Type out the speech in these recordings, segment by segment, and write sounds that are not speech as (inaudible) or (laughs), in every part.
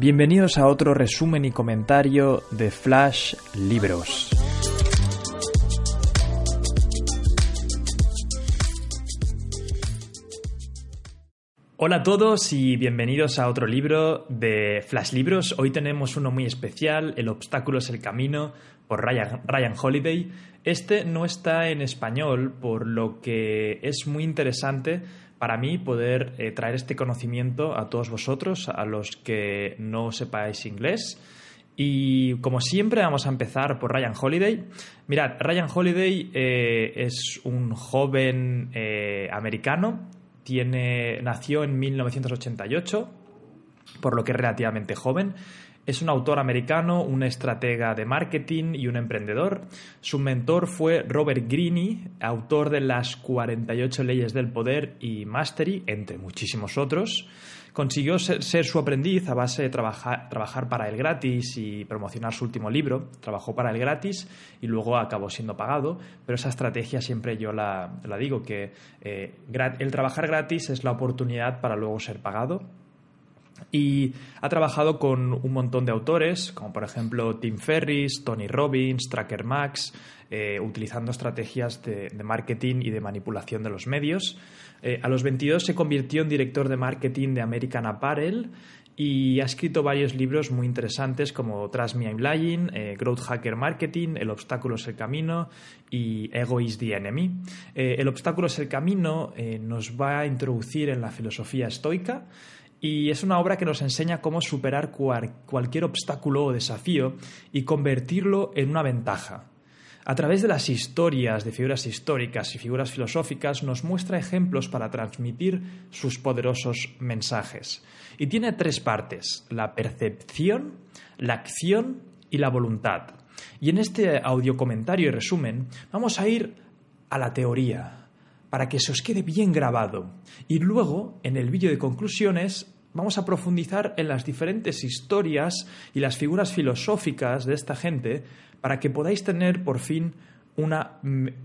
Bienvenidos a otro resumen y comentario de Flash Libros. Hola a todos y bienvenidos a otro libro de Flash Libros. Hoy tenemos uno muy especial, El obstáculo es el camino, por Ryan, Ryan, Holiday. Este no está en español, por lo que es muy interesante para mí poder eh, traer este conocimiento a todos vosotros, a los que no sepáis inglés. Y como siempre vamos a empezar por Ryan Holiday. Mirad, Ryan Holiday eh, es un joven eh, americano, tiene, nació en 1988, por lo que es relativamente joven. Es un autor americano, un estratega de marketing y un emprendedor. Su mentor fue Robert Greene, autor de las 48 leyes del poder y Mastery, entre muchísimos otros. Consiguió ser, su aprendiz a base de trabajar, para él gratis y promocionar su último libro. Trabajó para él gratis y luego acabó siendo pagado, pero esa estrategia siempre yo la, digo, que eh, el trabajar gratis es la oportunidad para luego ser pagado y ha trabajado con un montón de autores, como por ejemplo Tim Ferriss, Tony Robbins, Tracker Max, eh, utilizando estrategias de, marketing y de manipulación de los medios. Eh, a los 22 se convirtió en director de marketing de American Apparel y ha escrito varios libros muy interesantes como Trust Me I'm Lying, eh, Growth Hacker Marketing, El obstáculo es el camino y Ego is the Enemy. el obstáculo es el camino nos va a introducir en la filosofía estoica y es una obra que nos enseña cómo superar cualquier obstáculo o desafío y convertirlo en una ventaja. A través de las historias de figuras históricas y figuras filosóficas nos muestra ejemplos para transmitir sus poderosos mensajes. Y tiene tres partes, la percepción, la acción y la voluntad. Y en este audio comentario y resumen vamos a ir a la teoría, para que se os quede bien grabado. Y luego, en el vídeo de conclusiones, vamos a profundizar en las diferentes historias y las figuras filosóficas de esta gente para que podáis tener por fin una,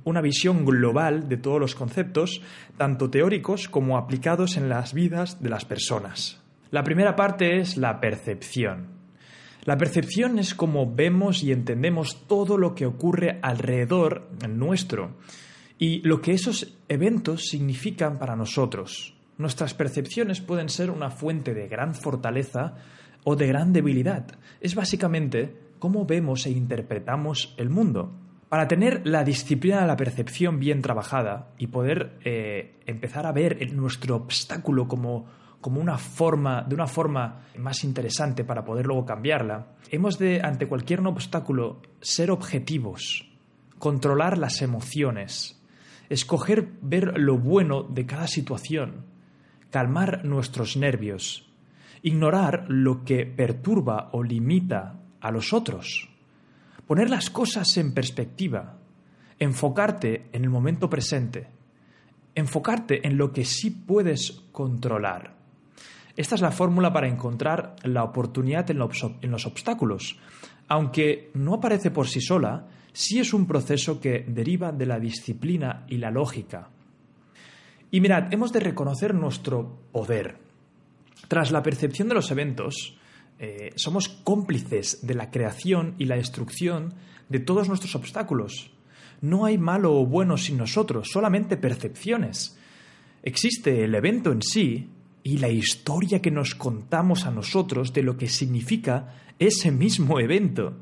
una, visión global de todos los conceptos, tanto teóricos como aplicados en las vidas de las personas. La primera parte es la percepción. La percepción es como vemos y entendemos todo lo que ocurre alrededor nuestro y lo que esos eventos significan para nosotros. Nuestras percepciones pueden ser una fuente de gran fortaleza o de gran debilidad. Es básicamente cómo vemos e interpretamos el mundo. Para tener la disciplina de la percepción bien trabajada y poder eh, empezar a ver nuestro obstáculo como, como una forma, de una forma más interesante para poder luego cambiarla, hemos de, ante cualquier obstáculo, ser objetivos, controlar las emociones, escoger ver lo bueno de cada situación, calmar nuestros nervios, ignorar lo que perturba o limita a los otros, poner las cosas en perspectiva, enfocarte en el momento presente, enfocarte en lo que sí puedes controlar. Esta es la fórmula para encontrar la oportunidad en los obstáculos. Aunque no aparece por sí sola, sí es un proceso que deriva de la disciplina y la lógica. Y mirad, hemos de reconocer nuestro poder. Tras la percepción de los eventos, eh, somos cómplices de la creación y la destrucción de todos nuestros obstáculos. No hay malo o bueno sin nosotros, solamente percepciones. Existe el evento en sí y la historia que nos contamos a nosotros de lo que significa ese mismo evento.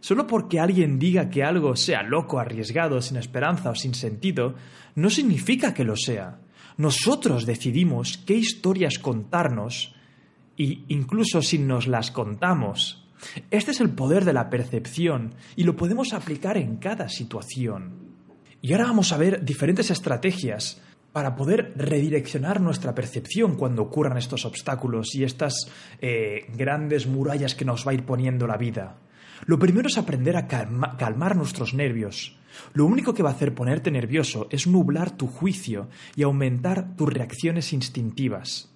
Solo porque alguien diga que algo sea loco, arriesgado, sin esperanza o sin sentido, no significa que lo sea. Nosotros decidimos qué historias contarnos e incluso si nos las contamos. Este es el poder de la percepción y lo podemos aplicar en cada situación. Y ahora vamos a ver diferentes estrategias para poder redireccionar nuestra percepción cuando ocurran estos obstáculos y estas eh, grandes murallas que nos va a ir poniendo la vida. Lo primero es aprender a calmar nuestros nervios. Lo único que va a hacer ponerte nervioso es nublar tu juicio y aumentar tus reacciones instintivas.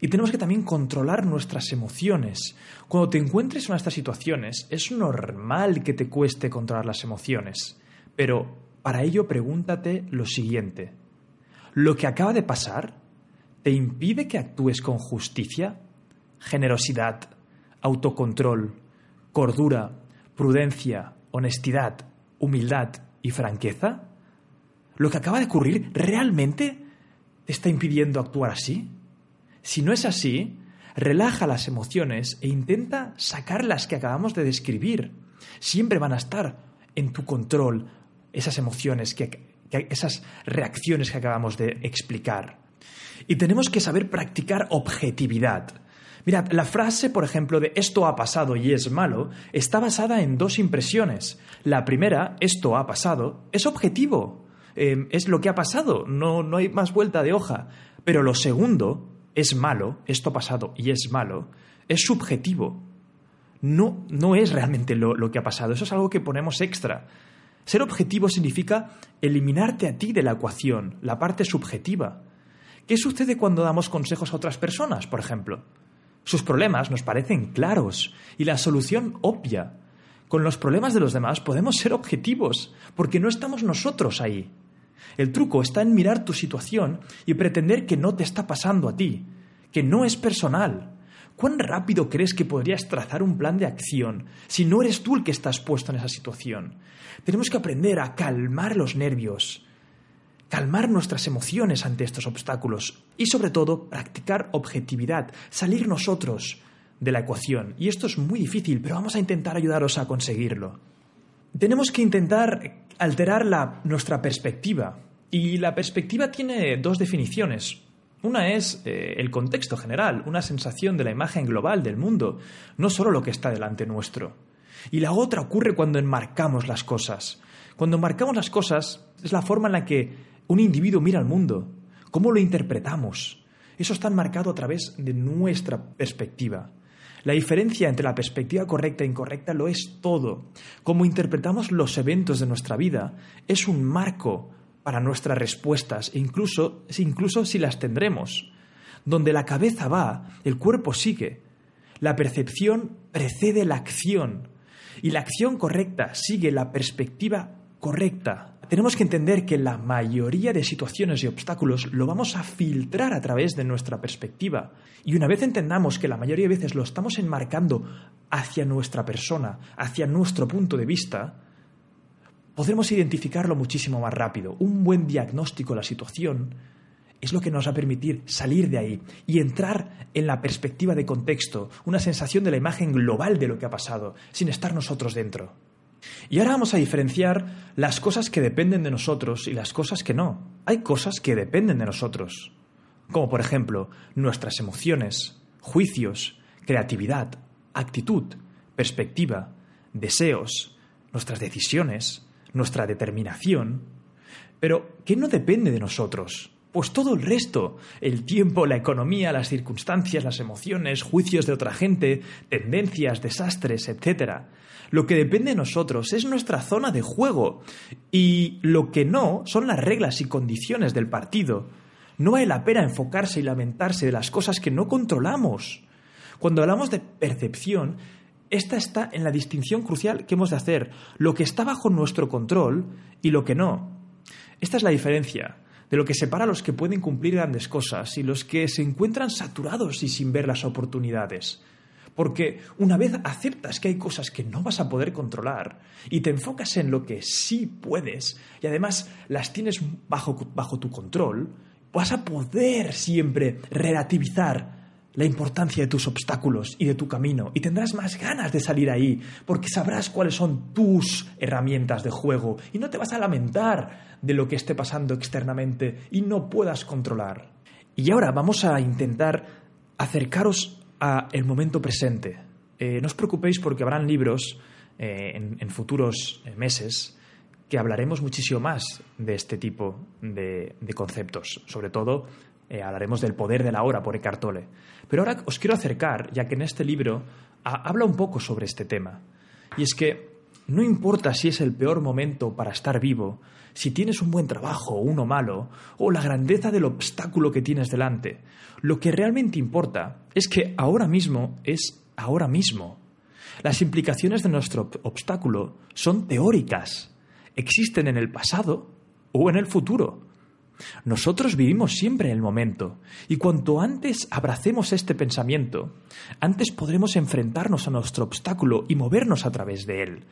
Y tenemos que también controlar nuestras emociones. Cuando te encuentres en estas situaciones, es normal que te cueste controlar las emociones. Pero para ello pregúntate lo siguiente. ¿Lo que acaba de pasar te impide que actúes con justicia? generosidad, autocontrol, cordura, prudencia, honestidad, humildad y franqueza? ¿Lo que acaba de ocurrir realmente te está impidiendo actuar así? Si no es así, relaja las emociones e intenta sacar las que acabamos de describir. Siempre van a estar en tu control esas emociones, esas reacciones que acabamos de explicar. Y tenemos que saber practicar objetividad. Mirad, la frase, por ejemplo, de esto ha pasado y es malo, está basada en dos impresiones. La primera, esto ha pasado, es objetivo, em, es lo que ha pasado, no, no hay más vuelta de hoja. Pero lo segundo, es malo, esto ha pasado y es malo, es subjetivo. No, no es realmente lo, lo que ha pasado, eso es algo que ponemos extra. Ser objetivo significa eliminarte a ti de la ecuación, la parte subjetiva. ¿Qué sucede cuando damos consejos a otras personas, por ejemplo? Sus problemas nos parecen claros y la solución obvia. Con los problemas de los demás podemos ser objetivos, porque no estamos nosotros ahí. El truco está en mirar tu situación y pretender que no te está pasando a ti, que no es personal. ¿Cuán rápido crees que podrías trazar un plan de acción si no eres tú el que estás puesto en esa situación? Tenemos que aprender a calmar los nervios, calmar nuestras emociones ante estos obstáculos y sobre todo practicar objetividad, salir nosotros de la ecuación. Y esto es muy difícil, pero vamos a intentar ayudaros a conseguirlo. Tenemos que intentar alterar nuestra perspectiva. Y la perspectiva tiene dos definiciones. Una es eh, el contexto general, una sensación de la imagen global del mundo, no solo lo que está delante nuestro. Y la otra ocurre cuando enmarcamos las cosas. Cuando enmarcamos las cosas es la forma en la que un individuo mira al mundo, cómo lo interpretamos. Eso está marcado a través de nuestra perspectiva. La diferencia entre la perspectiva correcta e incorrecta lo es todo. Cómo interpretamos los eventos de nuestra vida es un marco para nuestras respuestas e incluso, incluso si las tendremos. Donde la cabeza va, el cuerpo sigue. La percepción precede la acción y la acción correcta sigue la perspectiva correcta tenemos que entender que la mayoría de situaciones y obstáculos lo vamos a filtrar a través de nuestra perspectiva. Y una vez entendamos que la mayoría de veces lo estamos enmarcando hacia nuestra persona, hacia nuestro punto de vista, podremos identificarlo muchísimo más rápido. Un buen diagnóstico de la situación es lo que nos va a permitir salir de ahí y entrar en la perspectiva de contexto, una sensación de la imagen global de lo que ha pasado, sin estar nosotros dentro. Y ahora vamos a diferenciar las cosas que dependen de nosotros y las cosas que no. Hay cosas que dependen de nosotros, como por ejemplo nuestras emociones, juicios, creatividad, actitud, perspectiva, deseos, nuestras decisiones, nuestra determinación. Pero, ¿qué no depende de nosotros? Pues todo el resto, el tiempo, la economía, las circunstancias, las emociones, juicios de otra gente, tendencias, desastres, etc. Lo que depende de nosotros es nuestra zona de juego y lo que no son las reglas y condiciones del partido. No vale la pena enfocarse y lamentarse de las cosas que no controlamos. Cuando hablamos de percepción, esta está en la distinción crucial que hemos de hacer, lo que está bajo nuestro control y lo que no. Esta es la diferencia de lo que separa a los que pueden cumplir grandes cosas y los que se encuentran saturados y sin ver las oportunidades. Porque una vez aceptas que hay cosas que no vas a poder controlar y te enfocas en lo que sí puedes y además las tienes bajo, bajo tu control, vas a poder siempre relativizar la importancia de tus obstáculos y de tu camino y tendrás más ganas de salir ahí porque sabrás cuáles son tus herramientas de juego y no te vas a lamentar de lo que esté pasando externamente y no puedas controlar. Y ahora vamos a intentar acercaros al momento presente. Eh, no os preocupéis porque habrán libros eh, en, futuros eh, meses que hablaremos muchísimo más de este tipo de conceptos, sobre todo eh, hablaremos del poder de la hora por Eckhart Tolle. Pero ahora os quiero acercar, ya que en este libro habla un poco sobre este tema. Y es que no importa si es el peor momento para estar vivo, si tienes un buen trabajo o uno malo, o la grandeza del obstáculo que tienes delante. Lo que realmente importa es que ahora mismo es ahora mismo. Las implicaciones de nuestro obstáculo son teóricas. Existen en el pasado o en el futuro Nosotros vivimos siempre en el momento, y cuanto antes abracemos este pensamiento, antes podremos enfrentarnos a nuestro obstáculo y movernos a través de él.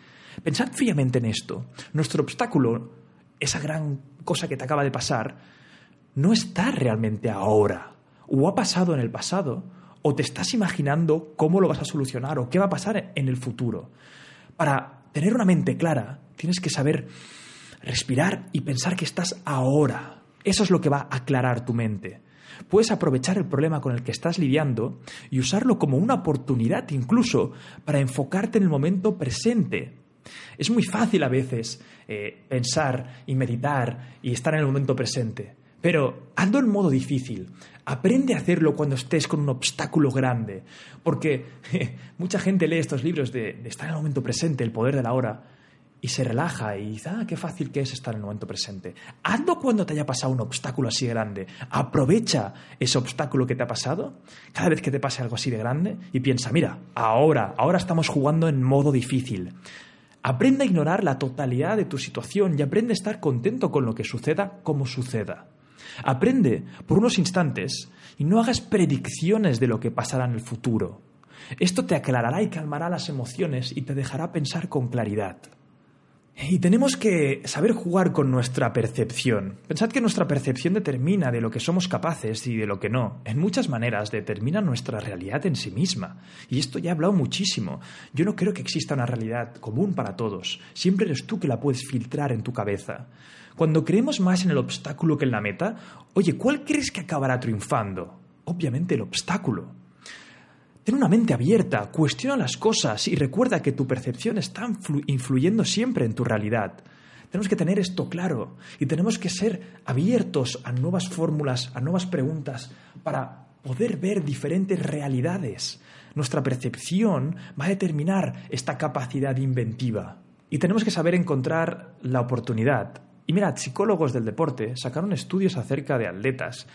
Pensad fríamente en esto. Nuestro obstáculo, esa gran cosa que te acaba de pasar, no está realmente ahora, o ha pasado en el pasado, o te estás imaginando cómo lo vas a solucionar o qué va a pasar en el futuro. Para tener una mente clara, tienes que saber respirar y pensar que estás ahora. Eso es lo que va a aclarar tu mente. Puedes aprovechar el problema con el que estás lidiando y usarlo como una oportunidad incluso para enfocarte en el momento presente. Es muy fácil a veces eh, pensar y meditar y estar en el momento presente, pero ando en modo difícil. Aprende a hacerlo cuando estés con un obstáculo grande, porque (laughs) mucha gente lee estos libros de, de estar en el momento presente, el poder de la hora, y se relaja y dice, ah, qué fácil que es estar en el momento presente. Hazlo cuando te haya pasado un obstáculo así grande. Aprovecha ese obstáculo que te ha pasado cada vez que te pase algo así de grande y piensa, mira, ahora, ahora estamos jugando en modo difícil. Aprende a ignorar la totalidad de tu situación y aprende a estar contento con lo que suceda como suceda. Aprende por unos instantes y no hagas predicciones de lo que pasará en el futuro. Esto te aclarará y calmará las emociones y te dejará pensar con claridad. Y tenemos que saber jugar con nuestra percepción. Pensad que nuestra percepción determina de lo que somos capaces y de lo que no. En muchas maneras determina nuestra realidad en sí misma. Y esto ya he hablado muchísimo. Yo no creo que exista una realidad común para todos. Siempre eres tú que la puedes filtrar en tu cabeza. Cuando creemos más en el obstáculo que en la meta, oye, ¿cuál crees que acabará triunfando? Obviamente el obstáculo. Ten una mente abierta, cuestiona las cosas y recuerda que tu percepción está influyendo siempre en tu realidad. Tenemos que tener esto claro y tenemos que ser abiertos a nuevas fórmulas, a nuevas preguntas, para poder ver diferentes realidades. Nuestra percepción va a determinar esta capacidad inventiva. Y tenemos que saber encontrar la oportunidad. Y mirad, psicólogos del deporte sacaron estudios acerca de atletas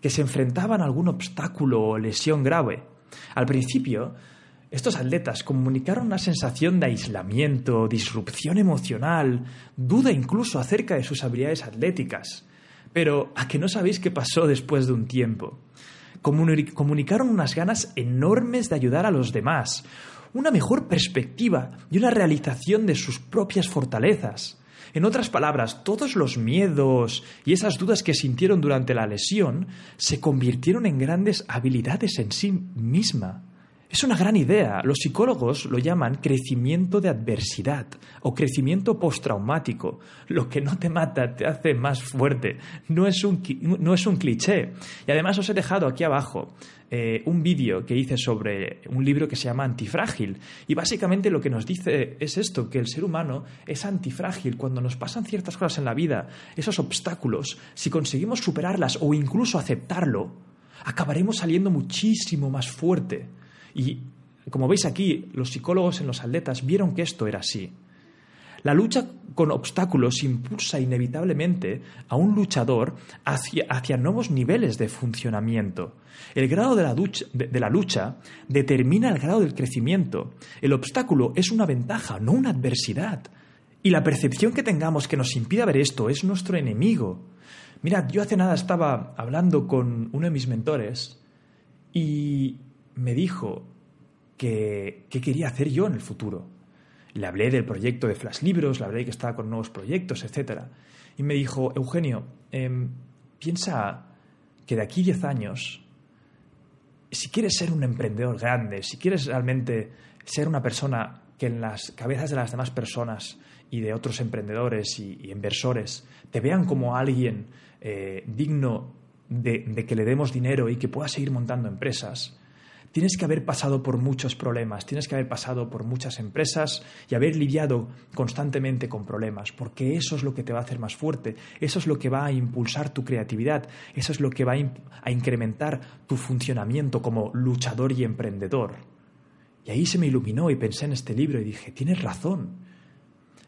que se enfrentaban a algún obstáculo o lesión grave al principio, estos atletas comunicaron una sensación de aislamiento, disrupción emocional, duda incluso acerca de sus habilidades atléticas. Pero ¿a que no sabéis qué pasó después de un tiempo? Comunicaron unas ganas enormes de ayudar a los demás, una mejor perspectiva y una realización de sus propias fortalezas. En otras palabras, todos los miedos y esas dudas que sintieron durante la lesión se convirtieron en grandes habilidades en sí misma. Es una gran idea. Los psicólogos lo llaman crecimiento de adversidad o crecimiento postraumático. Lo que no te mata te hace más fuerte. No es un, no es un cliché. Y además os he dejado aquí abajo eh, un vídeo que hice sobre un libro que se llama Antifrágil. Y básicamente lo que nos dice es esto, que el ser humano es antifrágil. Cuando nos pasan ciertas cosas en la vida, esos obstáculos, si conseguimos superarlas o incluso aceptarlo, acabaremos saliendo muchísimo más fuerte. Y como veis aquí, los psicólogos en los atletas vieron que esto era así. La lucha con obstáculos impulsa inevitablemente a un luchador hacia, nuevos niveles de funcionamiento. El grado de la, de la lucha determina el grado del crecimiento. El obstáculo es una ventaja, no una adversidad. Y la percepción que tengamos que nos impida ver esto es nuestro enemigo. Mirad, yo hace nada estaba hablando con uno de mis mentores y me dijo que, qué quería hacer yo en el futuro. Le hablé del proyecto de Flash Libros, le hablé que estaba con nuevos proyectos, etc. Y me dijo, Eugenio, em, piensa que de aquí a 10 años, si quieres ser un emprendedor grande, si quieres realmente ser una persona que en las cabezas de las demás personas y de otros emprendedores y, inversores te vean como alguien eh, digno de que le demos dinero y que pueda seguir montando empresas, tienes que haber pasado por muchos problemas, tienes que haber pasado por muchas empresas y haber lidiado constantemente con problemas, porque eso es lo que te va a hacer más fuerte, eso es lo que va a impulsar tu creatividad, eso es lo que va a, incrementar tu funcionamiento como luchador y emprendedor. Y ahí se me iluminó y pensé en este libro y dije, tienes razón.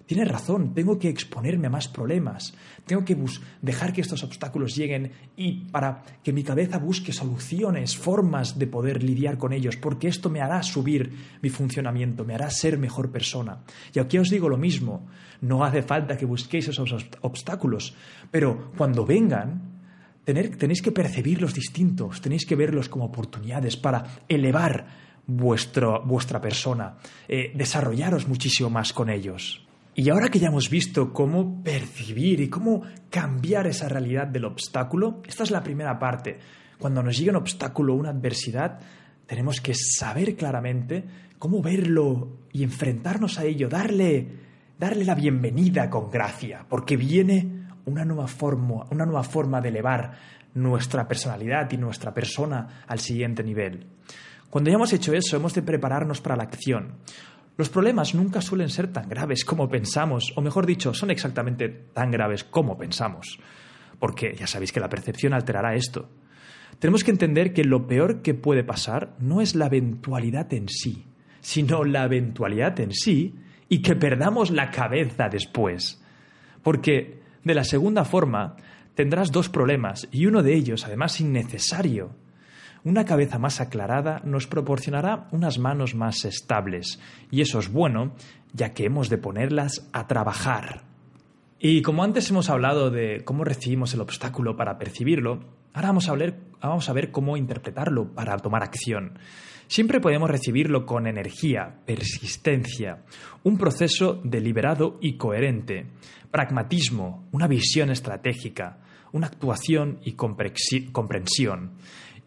Tiene razón, tengo que exponerme a más problemas, tengo que dejar que estos obstáculos lleguen y para que mi cabeza busque soluciones, formas de poder lidiar con ellos, porque esto me hará subir mi funcionamiento, me hará ser mejor persona. Y aquí os digo lo mismo, no hace falta que busquéis esos obstáculos, pero cuando vengan, tenéis que percibirlos distintos, tenéis que verlos como oportunidades para elevar vuestra persona, eh, desarrollaros muchísimo más con ellos. Y ahora que ya hemos visto cómo percibir y cómo cambiar esa realidad del obstáculo, esta es la primera parte. Cuando nos llega un obstáculo una adversidad, tenemos que saber claramente cómo verlo y enfrentarnos a ello, darle, darle la bienvenida con gracia, porque viene una nueva, forma, una nueva forma de elevar nuestra personalidad y nuestra persona al siguiente nivel. Cuando ya hemos hecho eso, hemos de prepararnos para la acción. Los problemas nunca suelen ser tan graves como pensamos, o mejor dicho, son exactamente tan graves como pensamos, porque ya sabéis que la percepción alterará esto. Tenemos que entender que lo peor que puede pasar no es la eventualidad en sí, sino la eventualidad en sí y que perdamos la cabeza después. Porque de la segunda forma tendrás dos problemas y uno de ellos, además innecesario, una cabeza más aclarada nos proporcionará unas manos más estables, y eso es bueno, ya que hemos de ponerlas a trabajar. Y como antes hemos hablado de cómo recibimos el obstáculo para percibirlo, ahora vamos a, ver, vamos a ver cómo interpretarlo para tomar acción. Siempre podemos recibirlo con energía, persistencia, un proceso deliberado y coherente, pragmatismo, una visión estratégica, una actuación y comprensión.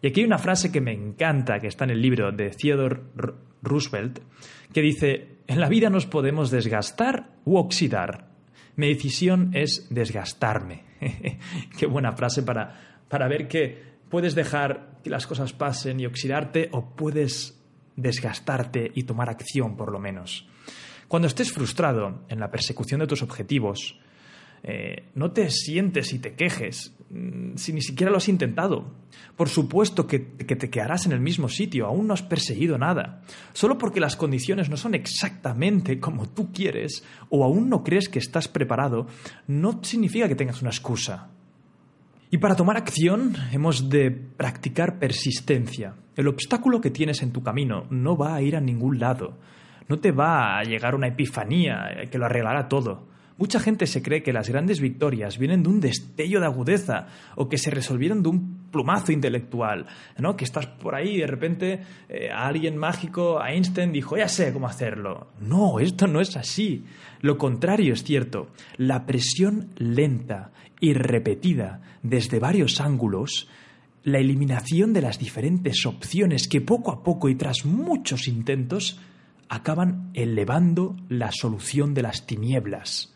Y aquí hay una frase que me encanta, que está en el libro de Theodore Roosevelt, que dice, en la vida nos podemos desgastar u oxidar. Mi decisión es desgastarme. (laughs) Qué buena frase para, para ver que puedes dejar que las cosas pasen y oxidarte o puedes desgastarte y tomar acción por lo menos. Cuando estés frustrado en la persecución de tus objetivos, eh, no te sientes y te quejes mm, si ni siquiera lo has intentado. Por supuesto que, que, te quedarás en el mismo sitio, aún no has perseguido nada. Solo porque las condiciones no son exactamente como tú quieres o aún no crees que estás preparado, no significa que tengas una excusa. Y para tomar acción hemos de practicar persistencia. El obstáculo que tienes en tu camino no va a ir a ningún lado. No te va a llegar una epifanía que lo arreglará todo. Mucha gente se cree que las grandes victorias vienen de un destello de agudeza o que se resolvieron de un plumazo intelectual, ¿no? Que estás por ahí y de repente eh, alguien mágico, Einstein, dijo, ya sé cómo hacerlo. No, esto no es así. Lo contrario es cierto. La presión lenta y repetida desde varios ángulos la eliminación de las diferentes opciones que poco a poco y tras muchos intentos acaban elevando la solución de las tinieblas.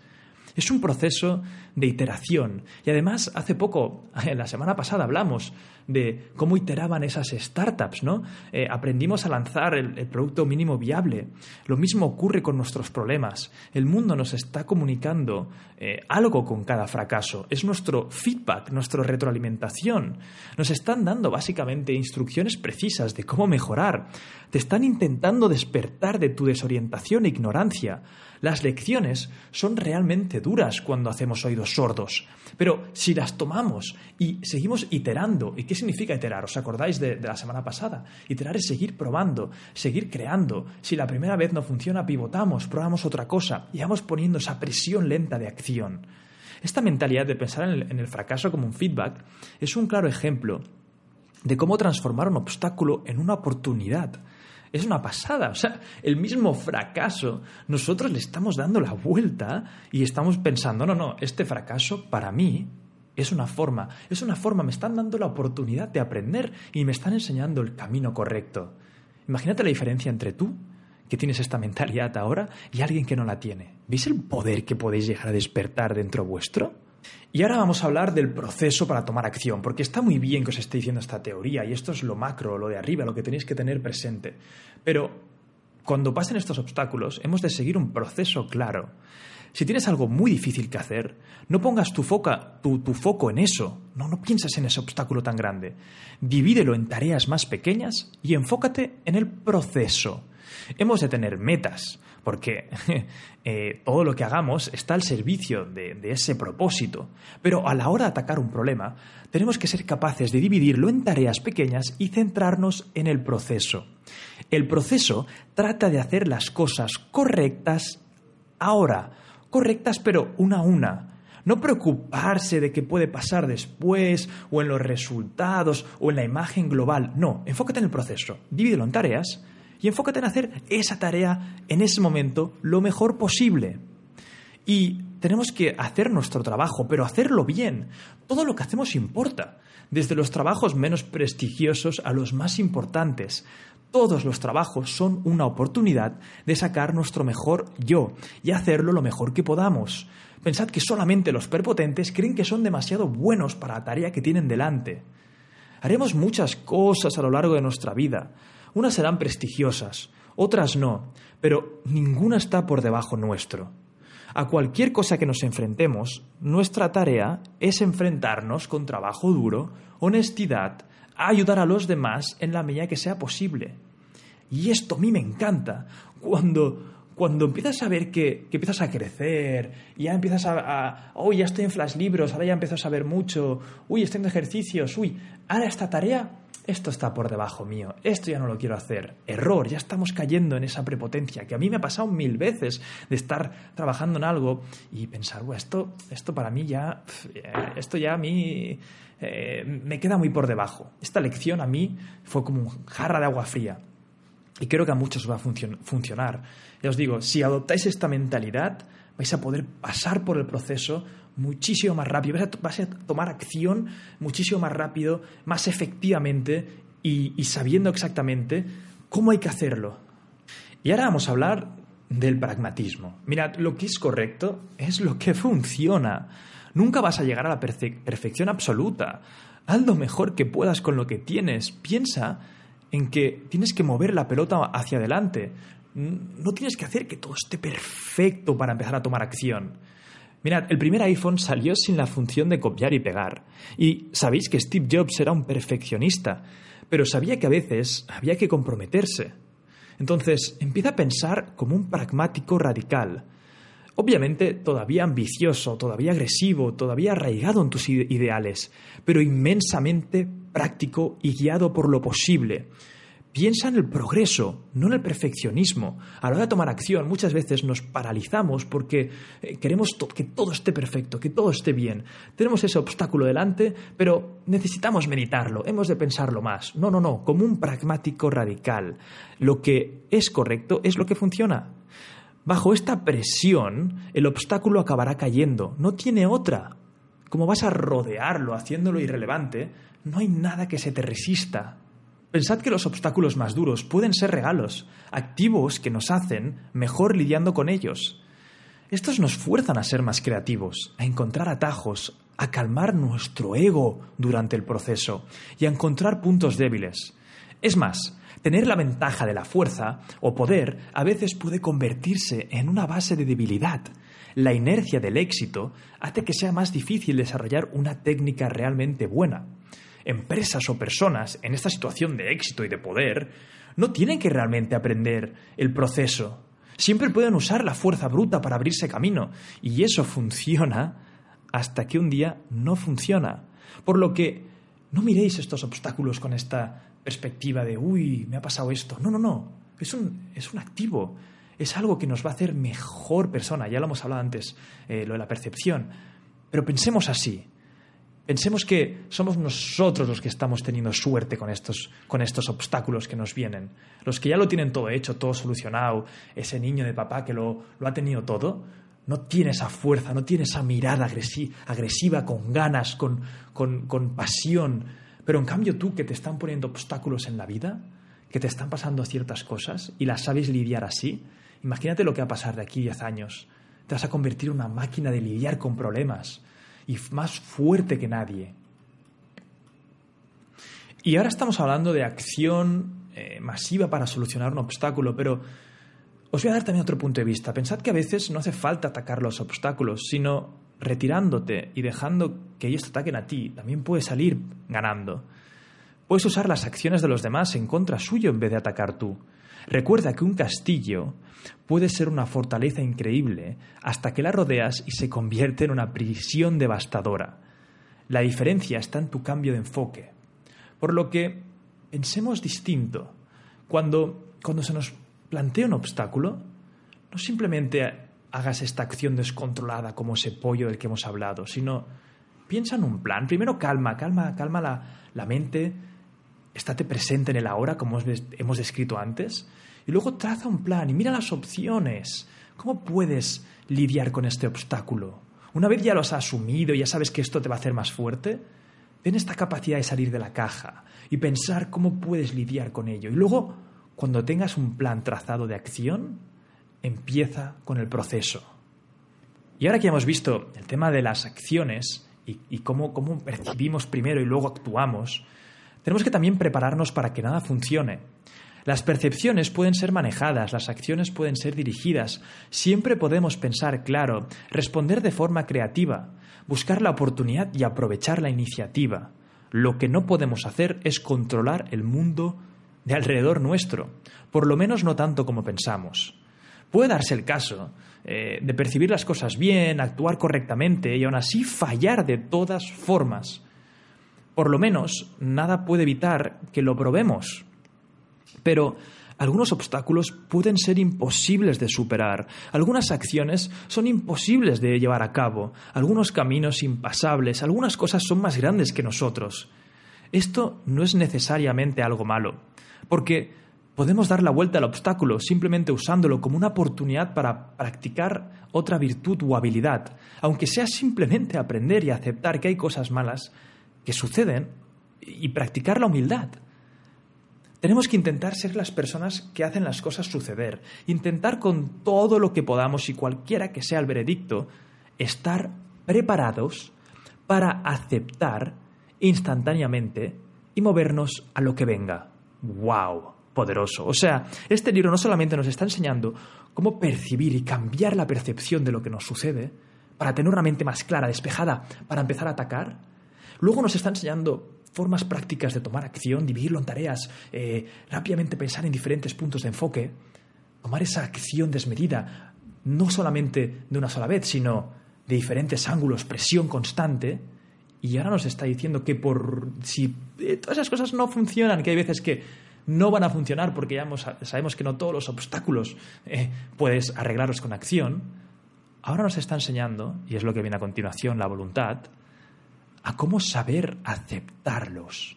Es un proceso de iteración. Y además, hace poco, (laughs) la semana pasada, hablamos de cómo iteraban esas startups, ¿no? Eh, aprendimos a lanzar el, producto mínimo viable. Lo mismo ocurre con nuestros problemas. El mundo nos está comunicando eh, algo con cada fracaso. Es nuestro feedback, nuestra retroalimentación. Nos están dando básicamente instrucciones precisas de cómo mejorar. Te están intentando despertar de tu desorientación e ignorancia. Las lecciones son realmente duras cuando hacemos oídos sordos. Pero si las tomamos y seguimos iterando, ¿y qué significa iterar? ¿Os acordáis de, la semana pasada? Iterar es seguir probando, seguir creando. Si la primera vez no funciona, pivotamos, probamos otra cosa y vamos poniendo esa presión lenta de acción. Esta mentalidad de pensar en el fracaso como un feedback es un claro ejemplo de cómo transformar un obstáculo en una oportunidad es una pasada. O sea, el mismo fracaso, nosotros le estamos dando la vuelta y estamos pensando, no, no, este fracaso para mí es una forma, es una forma, me están dando la oportunidad de aprender y me están enseñando el camino correcto. Imagínate la diferencia entre tú, que tienes esta mentalidad ahora, y alguien que no la tiene. ¿Veis el poder que podéis llegar a despertar dentro vuestro? Y ahora vamos a hablar del proceso para tomar acción, porque está muy bien que os esté diciendo esta teoría, y esto es lo macro, lo de arriba, lo que tenéis que tener presente. Pero cuando pasen estos obstáculos, hemos de seguir un proceso claro. Si tienes algo muy difícil que hacer, no pongas tu, tu, foco en eso, no, no pienses en ese obstáculo tan grande. Divídelo en tareas más pequeñas y enfócate en el proceso. Hemos de tener metas, porque (laughs) eh, todo lo que hagamos está al servicio de, ese propósito. Pero a la hora de atacar un problema, tenemos que ser capaces de dividirlo en tareas pequeñas y centrarnos en el proceso. El proceso trata de hacer las cosas correctas ahora, correctas pero una a una. No preocuparse de qué puede pasar después, o en los resultados, o en la imagen global. No, enfócate en el proceso, divídelo en tareas y enfócate en hacer esa tarea en ese momento lo mejor posible. Y tenemos que hacer nuestro trabajo, pero hacerlo bien. Todo lo que hacemos importa, desde los trabajos menos prestigiosos a los más importantes. Todos los trabajos son una oportunidad de sacar nuestro mejor yo y hacerlo lo mejor que podamos. Pensad que solamente los prepotentes creen que son demasiado buenos para la tarea que tienen delante. Haremos muchas cosas a lo largo de nuestra vida. Unas serán prestigiosas, otras no, pero ninguna está por debajo nuestro. A cualquier cosa que nos enfrentemos, nuestra tarea es enfrentarnos con trabajo duro, honestidad, a ayudar a los demás en la medida que sea posible. Y esto a mí me encanta. Cuando cuando empiezas a ver que, empiezas a crecer, ya empiezas a, uy, ya estoy en flash libros, ahora ya empiezo a saber mucho, uy, estoy en ejercicios, uy, ahora esta tarea, esto está por debajo mío, esto ya no lo quiero hacer. Error, ya estamos cayendo en esa prepotencia, que a mí me ha pasado mil veces de estar trabajando en algo y pensar, esto, esto para mí ya, eh, esto ya a mí eh, me queda muy por debajo. Esta lección a mí fue como un jarra de agua fría. Y creo que a muchos va a funcionar. Ya os digo, si adoptáis esta mentalidad, vais a poder pasar por el proceso muchísimo más rápido, vais a, tomar acción muchísimo más rápido, más efectivamente y sabiendo exactamente cómo hay que hacerlo. Y ahora vamos a hablar del pragmatismo. Mirad, lo que es correcto es lo que funciona. Nunca vas a llegar a la perfección absoluta. Haz lo mejor que puedas con lo que tienes. Piensa en que tienes que mover la pelota hacia adelante. No tienes que hacer que todo esté perfecto para empezar a tomar acción. Mirad, el primer iPhone salió sin la función de copiar y pegar. Y sabéis que Steve Jobs era un perfeccionista, pero sabía que a veces había que comprometerse. Entonces, empieza a pensar como un pragmático radical. Obviamente todavía ambicioso, todavía agresivo, todavía arraigado en tus ideales, pero inmensamente práctico y guiado por lo posible. Piensa en el progreso, no en el perfeccionismo. A la hora de tomar acción muchas veces nos paralizamos porque eh, queremos que todo esté perfecto, que todo esté bien. Tenemos ese obstáculo delante, pero necesitamos meditarlo, hemos de pensarlo más. No, no, no, como un pragmático radical. Lo que es correcto es lo que funciona. Bajo esta presión, el obstáculo acabará cayendo. No tiene otra. Como vas a rodearlo haciéndolo irrelevante, no hay nada que se te resista. Pensad que los obstáculos más duros pueden ser regalos, activos que nos hacen mejor lidiando con ellos. Estos nos fuerzan a ser más creativos, a encontrar atajos, a calmar nuestro ego durante el proceso y a encontrar puntos débiles. Es más, Tener la ventaja de la fuerza o poder a veces puede convertirse en una base de debilidad. La inercia del éxito hace que sea más difícil desarrollar una técnica realmente buena. Empresas o personas en esta situación de éxito y de poder no tienen que realmente aprender el proceso. Siempre pueden usar la fuerza bruta para abrirse camino y eso funciona hasta que un día no funciona. Por lo que no miréis estos obstáculos con esta perspectiva de, uy, me ha pasado esto. No, no, no. Es un, es un activo. Es algo que nos va a hacer mejor persona. Ya lo hemos hablado antes, eh, lo de la percepción. Pero pensemos así. Pensemos que somos nosotros los que estamos teniendo suerte con estos, con estos obstáculos que nos vienen. Los que ya lo tienen todo hecho, todo solucionado, ese niño de papá que lo, lo ha tenido todo, no tiene esa fuerza, no tiene esa mirada agresiva, con ganas, con, con, con pasión, pero en cambio tú que te están poniendo obstáculos en la vida, que te están pasando ciertas cosas y las sabes lidiar así, imagínate lo que va a pasar de aquí a 10 años. Te vas a convertir en una máquina de lidiar con problemas y más fuerte que nadie. Y ahora estamos hablando de acción eh, masiva para solucionar un obstáculo, pero os voy a dar también otro punto de vista. Pensad que a veces no hace falta atacar los obstáculos, sino retirándote y dejando que ellos te ataquen a ti, también puedes salir ganando. Puedes usar las acciones de los demás en contra suyo en vez de atacar tú. Recuerda que un castillo puede ser una fortaleza increíble hasta que la rodeas y se convierte en una prisión devastadora. La diferencia está en tu cambio de enfoque. Por lo que pensemos distinto. Cuando, cuando se nos plantea un obstáculo, no simplemente hagas esta acción descontrolada como ese pollo del que hemos hablado, sino piensa en un plan. Primero calma, calma, calma la, la mente, estate presente en el ahora, como hemos descrito antes, y luego traza un plan y mira las opciones. ¿Cómo puedes lidiar con este obstáculo? Una vez ya lo has asumido y ya sabes que esto te va a hacer más fuerte, ten esta capacidad de salir de la caja y pensar cómo puedes lidiar con ello. Y luego, cuando tengas un plan trazado de acción, empieza con el proceso. Y ahora que hemos visto el tema de las acciones y, cómo, cómo percibimos primero y luego actuamos, tenemos que también prepararnos para que nada funcione. Las percepciones pueden ser manejadas, las acciones pueden ser dirigidas. Siempre podemos pensar claro, responder de forma creativa, buscar la oportunidad y aprovechar la iniciativa. Lo que no podemos hacer es controlar el mundo de alrededor nuestro, por lo menos no tanto como pensamos. Puede darse el caso eh, de percibir las cosas bien, actuar correctamente y aún así fallar de todas formas por lo menos nada puede evitar que lo probemos. Pero algunos obstáculos pueden ser imposibles de superar, algunas acciones son imposibles de llevar a cabo, algunos caminos impasables, algunas cosas son más grandes que nosotros. Esto no es necesariamente algo malo, porque podemos dar la vuelta al obstáculo simplemente usándolo como una oportunidad para practicar otra virtud o habilidad, aunque sea simplemente aprender y aceptar que hay cosas malas que suceden y practicar la humildad. Tenemos que intentar ser las personas que hacen las cosas suceder, intentar con todo lo que podamos y cualquiera que sea el veredicto, estar preparados para aceptar instantáneamente y movernos a lo que venga. ¡Wow! Poderoso. O sea, este libro no solamente nos está enseñando cómo percibir y cambiar la percepción de lo que nos sucede, para tener una mente más clara, despejada, para empezar a atacar, Luego nos está enseñando formas prácticas de tomar acción, dividirlo en tareas, eh, rápidamente pensar en diferentes puntos de enfoque, tomar esa acción desmedida, no solamente de una sola vez, sino de diferentes ángulos, presión constante. Y ahora nos está diciendo que por si eh, todas esas cosas no funcionan, que hay veces que no van a funcionar porque ya sabemos que no todos los obstáculos eh, puedes arreglarlos con acción, ahora nos está enseñando, y es lo que viene a continuación, la voluntad, a cómo saber aceptarlos.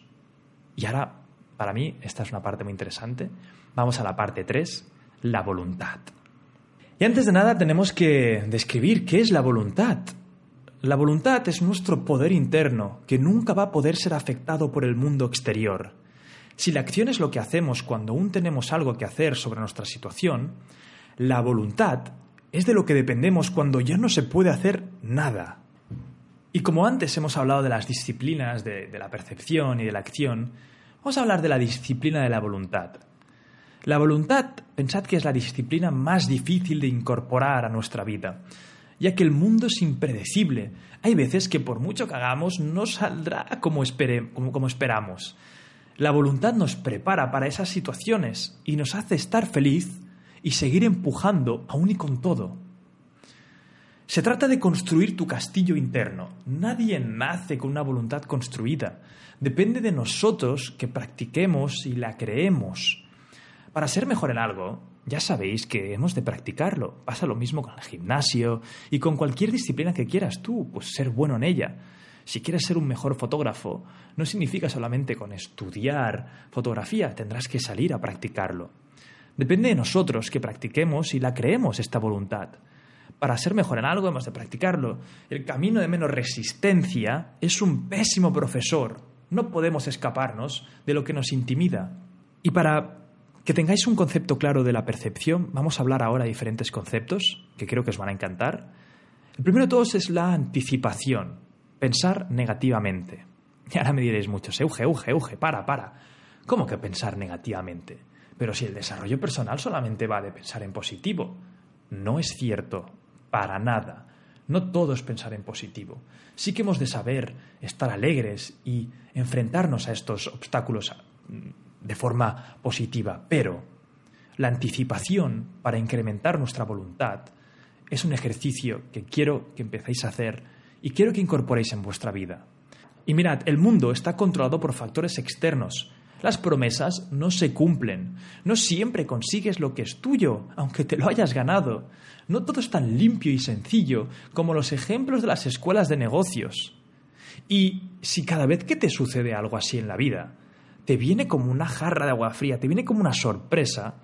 Y ahora, para mí, esta es una parte muy interesante. Vamos a la parte 3, la voluntad. Y antes de nada tenemos que describir qué es la voluntad. La voluntad es nuestro poder interno que nunca va a poder ser afectado por el mundo exterior. Si la acción es lo que hacemos cuando aún tenemos algo que hacer sobre nuestra situación, la voluntad es de lo que dependemos cuando ya no se puede hacer nada. Y como antes hemos hablado de las disciplinas de, la percepción y de la acción, vamos a hablar de la disciplina de la voluntad. La voluntad, pensad que es la disciplina más difícil de incorporar a nuestra vida, ya que el mundo es impredecible. Hay veces que por mucho que hagamos no saldrá como, como esperamos. La voluntad nos prepara para esas situaciones y nos hace estar feliz y seguir empujando aún y con todo. Se trata de construir tu castillo interno. Nadie nace con una voluntad construida. Depende de nosotros que practiquemos y la creemos. Para ser mejor en algo, ya sabéis que hemos de practicarlo. Pasa lo mismo con el gimnasio y con cualquier disciplina que quieras tú, pues ser bueno en ella. Si quieres ser un mejor fotógrafo, no significa solamente con estudiar fotografía, tendrás que salir a practicarlo. Depende de nosotros que practiquemos y la creemos esta voluntad. Para ser mejor en algo hemos de practicarlo. El camino de menos resistencia es un pésimo profesor. No podemos escaparnos de lo que nos intimida. Y para que tengáis un concepto claro de la percepción, vamos a hablar ahora de diferentes conceptos que creo que os van a encantar. El primero de todos es la anticipación, pensar negativamente. Y ahora me diréis muchos, Euge, Euge, Euge, para, para. ¿Cómo que pensar negativamente? Pero si el desarrollo personal solamente va de pensar en positivo. No es cierto. Para nada. No todo es pensar en positivo. Sí que hemos de saber estar alegres y enfrentarnos a estos obstáculos mm, de forma positiva, pero la anticipación para incrementar nuestra voluntad es un ejercicio que quiero que empecéis a hacer y quiero que incorporéis en vuestra vida. Y mirad, el mundo está controlado por factores externos. Las promesas no se cumplen. No siempre consigues lo que es tuyo, aunque te lo hayas ganado. No todo es tan limpio y sencillo como los ejemplos de las escuelas de negocios. Y si cada vez que te sucede algo así en la vida, te viene como una jarra de agua fría, te viene como una sorpresa,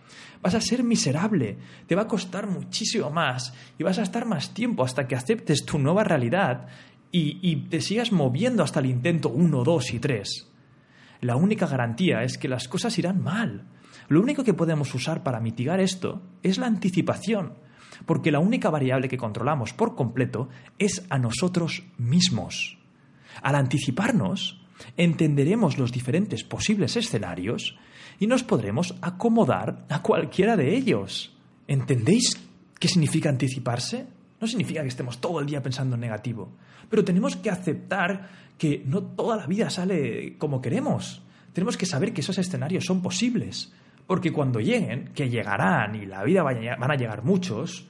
vas a ser miserable, te va a costar muchísimo más y vas a estar más tiempo hasta que aceptes tu nueva realidad y, te sigas moviendo hasta el intento 1, 2 y 3. La única garantía es que las cosas irán mal. Lo único que podemos usar para mitigar esto es la anticipación, porque la única variable que controlamos por completo es a nosotros mismos. Al anticiparnos, entenderemos los diferentes posibles escenarios y nos podremos acomodar a cualquiera de ellos. ¿Entendéis qué significa anticiparse? No significa que estemos todo el día pensando en negativo, pero tenemos que aceptar que no toda la vida sale como queremos. Tenemos que saber que esos escenarios son posibles, porque cuando lleguen, que llegarán y la vida van a llegar muchos,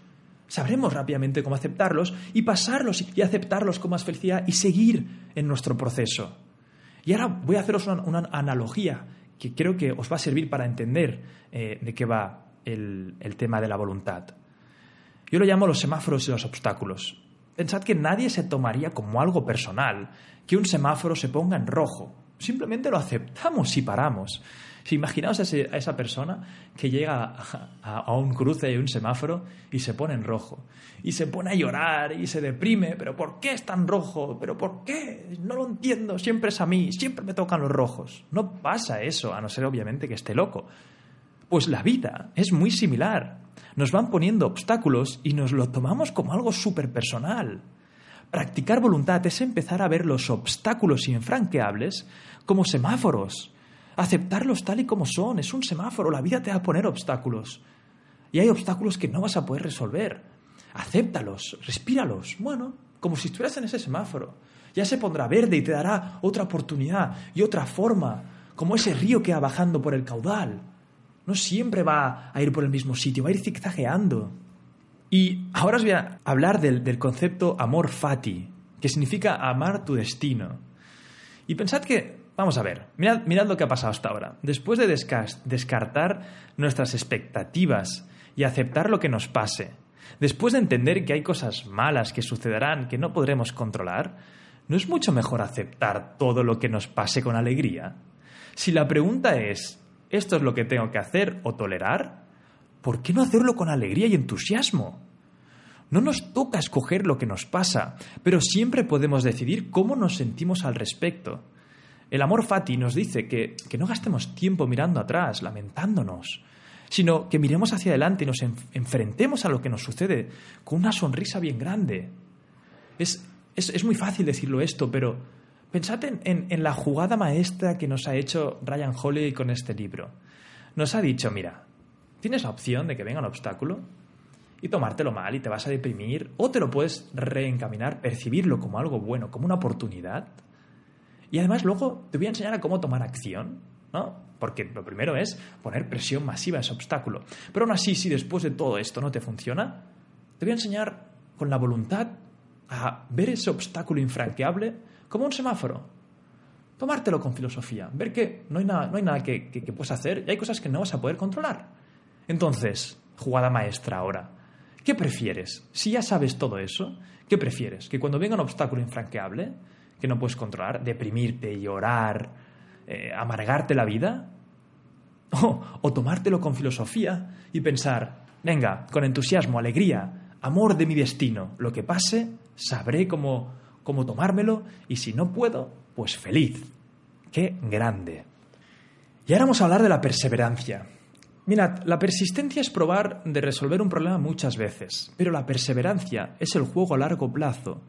sabremos rápidamente cómo aceptarlos y pasarlos y aceptarlos con más felicidad y seguir en nuestro proceso. Y ahora voy a haceros una, analogía que creo que os va a servir para entender eh, de qué va el, el tema de la voluntad. Yo lo llamo los semáforos y los obstáculos. Pensad que nadie se tomaría como algo personal que un semáforo se ponga en rojo. Simplemente lo aceptamos y paramos. Si imaginaos a, esa persona que llega a, un cruce y un semáforo y se pone en rojo. Y se pone a llorar y se deprime. ¿Pero por qué es tan rojo? ¿Pero por qué? No lo entiendo. Siempre es a mí. Siempre me tocan los rojos. No pasa eso, a no ser obviamente que esté loco. Pues la vida es muy similar. Nos van poniendo obstáculos y nos lo tomamos como algo súper personal. Practicar voluntad es empezar a ver los obstáculos infranqueables como semáforos aceptarlos tal y como son. Es un semáforo, la vida te va a poner obstáculos. Y hay obstáculos que no vas a poder resolver. Acéptalos, respíralos. Bueno, como si estuvieras en ese semáforo. Ya se pondrá verde y te dará otra oportunidad y otra forma, como ese río que va bajando por el caudal. No siempre va a ir por el mismo sitio, va a ir zigzagueando. Y ahora os voy a hablar del, del concepto amor fati, que significa amar tu destino. Y pensad que Vamos a ver, mirad, lo que ha pasado hasta ahora. Después de descartar nuestras expectativas y aceptar lo que nos pase, después de entender que hay cosas malas que sucederán que no podremos controlar, ¿no es mucho mejor aceptar todo lo que nos pase con alegría? Si la pregunta es, ¿esto es lo que tengo que hacer o tolerar? ¿Por qué no hacerlo con alegría y entusiasmo? No nos toca escoger lo que nos pasa, pero siempre podemos decidir cómo nos sentimos al respecto. El amor fati nos dice que, no gastemos tiempo mirando atrás, lamentándonos, sino que miremos hacia adelante y nos enfrentemos a lo que nos sucede con una sonrisa bien grande. Es, muy fácil decirlo esto, pero pensad en, la jugada maestra que nos ha hecho Ryan Holiday con este libro. Nos ha dicho, mira, tienes la opción de que venga un obstáculo y tomártelo mal y te vas a deprimir, o te lo puedes reencaminar, percibirlo como algo bueno, como una oportunidad y además luego te voy a enseñar a cómo tomar acción, ¿no? Porque lo primero es poner presión masiva a ese obstáculo. Pero aún así, si después de todo esto no te funciona, te voy a enseñar con la voluntad a ver ese obstáculo infranqueable como un semáforo. Tomártelo con filosofía, ver que no hay nada, no hay nada que, que, que puedes hacer y hay cosas que no vas a poder controlar. Entonces, jugada maestra ahora. ¿Qué prefieres? Si ya sabes todo eso, ¿qué prefieres? ¿Que cuando venga un obstáculo infranqueable que no puedes controlar, deprimirte, llorar, eh, amargarte la vida, (laughs) o, tomártelo con filosofía y pensar, venga, con entusiasmo, alegría, amor de mi destino, lo que pase, sabré cómo, cómo tomármelo y si no puedo, pues feliz. ¡Qué grande! Y ahora vamos a hablar de la perseverancia. Mirad, la persistencia es probar de resolver un problema muchas veces, pero la perseverancia es el juego a largo plazo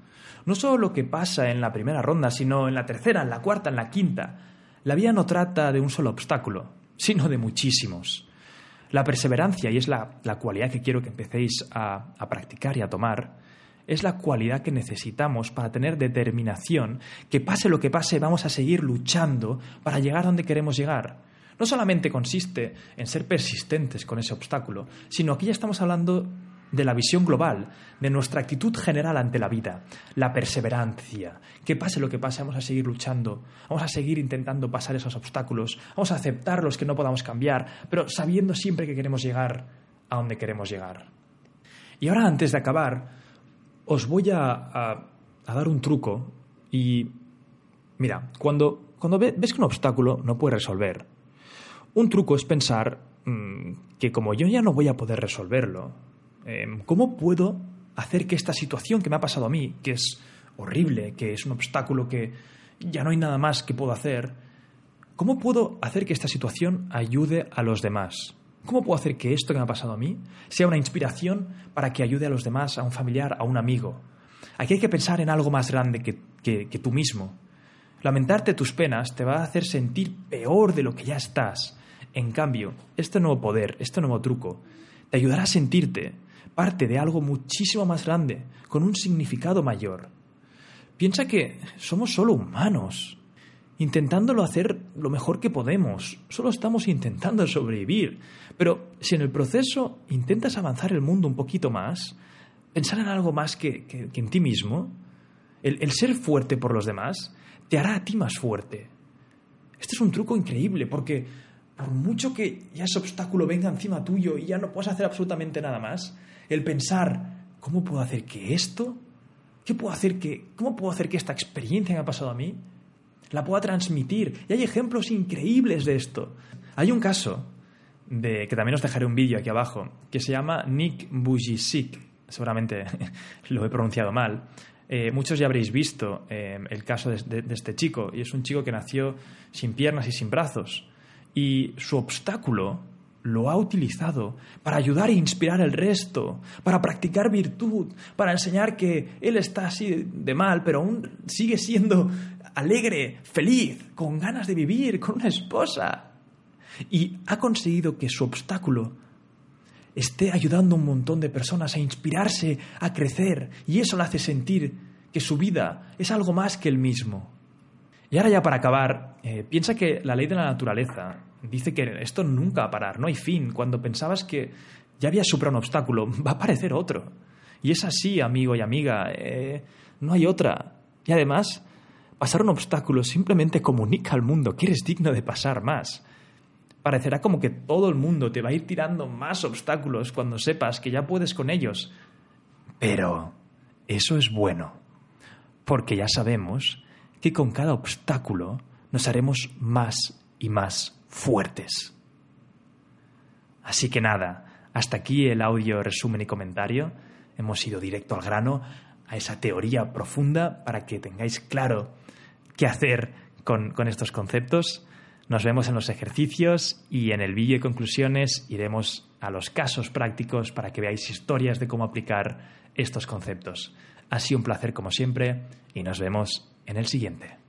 no solo lo que pasa en la primera ronda, sino en la tercera, en la cuarta, en la quinta. La vida no trata de un solo obstáculo, sino de muchísimos. La perseverancia, y es la, cualidad que quiero que empecéis a, practicar y a tomar, es la cualidad que necesitamos para tener determinación, que pase lo que pase, vamos a seguir luchando para llegar donde queremos llegar. No solamente consiste en ser persistentes con ese obstáculo, sino que ya estamos hablando de la visión global, de nuestra actitud general ante la vida, la perseverancia. Que pase lo que pase, vamos a seguir luchando, vamos a seguir intentando pasar esos obstáculos, vamos a aceptar los que no podamos cambiar, pero sabiendo siempre que queremos llegar a donde queremos llegar. Y ahora, antes de acabar, os voy a, dar un truco y... Mira, cuando, cuando ves que un obstáculo no puedes resolver, un truco es pensar mm, que como yo ya no voy a poder resolverlo, em, ¿cómo puedo hacer que esta situación que me ha pasado a mí, que es horrible, que es un obstáculo que ya no hay nada más que puedo hacer, ¿cómo puedo hacer que esta situación ayude a los demás? ¿Cómo puedo hacer que esto que me ha pasado a mí sea una inspiración para que ayude a los demás, a un familiar, a un amigo? Aquí hay que pensar en algo más grande que, que tú mismo. Lamentarte tus penas te va a hacer sentir peor de lo que ya estás en cambio, este nuevo poder, este nuevo truco, te ayudará a sentirte parte de algo muchísimo más grande, con un significado mayor. Piensa que somos solo humanos, intentándolo hacer lo mejor que podemos. Solo estamos intentando sobrevivir. Pero si en el proceso intentas avanzar el mundo un poquito más, pensar en algo más que, en ti mismo, el ser fuerte por los demás, te hará a ti más fuerte. Este es un truco increíble porque por mucho que ya ese obstáculo venga encima tuyo y ya no puedas hacer absolutamente nada más, el pensar, ¿cómo puedo hacer que esto? ¿Qué puedo hacer que, ¿Cómo puedo hacer que esta experiencia que ha pasado a mí la pueda transmitir? Y hay ejemplos increíbles de esto. Hay un caso, de, que también os dejaré un vídeo aquí abajo, que se llama Nick Bujicic. Seguramente (laughs) lo he pronunciado mal. Eh, muchos ya habréis visto eh, el caso de este chico, y es un chico que nació sin piernas y sin brazos y su obstáculo lo ha utilizado para ayudar e inspirar al resto, para practicar virtud, para enseñar que él está así de mal, pero aún sigue siendo alegre, feliz, con ganas de vivir, con una esposa. Y ha conseguido que su obstáculo esté ayudando a un montón de personas a inspirarse, a crecer, y eso le hace sentir que su vida es algo más que el mismo. Y ahora ya para acabar, eh, piensa que la ley de la naturaleza dice que esto nunca va a parar, no hay fin. Cuando pensabas que ya había superado un obstáculo, (laughs) va a aparecer otro. Y es así, amigo y amiga, eh, no hay otra. Y además, pasar un obstáculo simplemente comunica al mundo que eres digno de pasar más. Parecerá como que todo el mundo te va a ir tirando más obstáculos cuando sepas que ya puedes con ellos. Pero eso es bueno, porque ya sabemos que con cada obstáculo nos haremos más y más fuertes. Así que nada, hasta aquí el audio resumen y comentario. Hemos ido directo al grano, a esa teoría profunda para que tengáis claro qué hacer con, estos conceptos. Nos vemos en los ejercicios y en el vídeo de conclusiones iremos a los casos prácticos para que veáis historias de cómo aplicar estos conceptos. Ha sido un placer como siempre y nos vemos en el siguiente.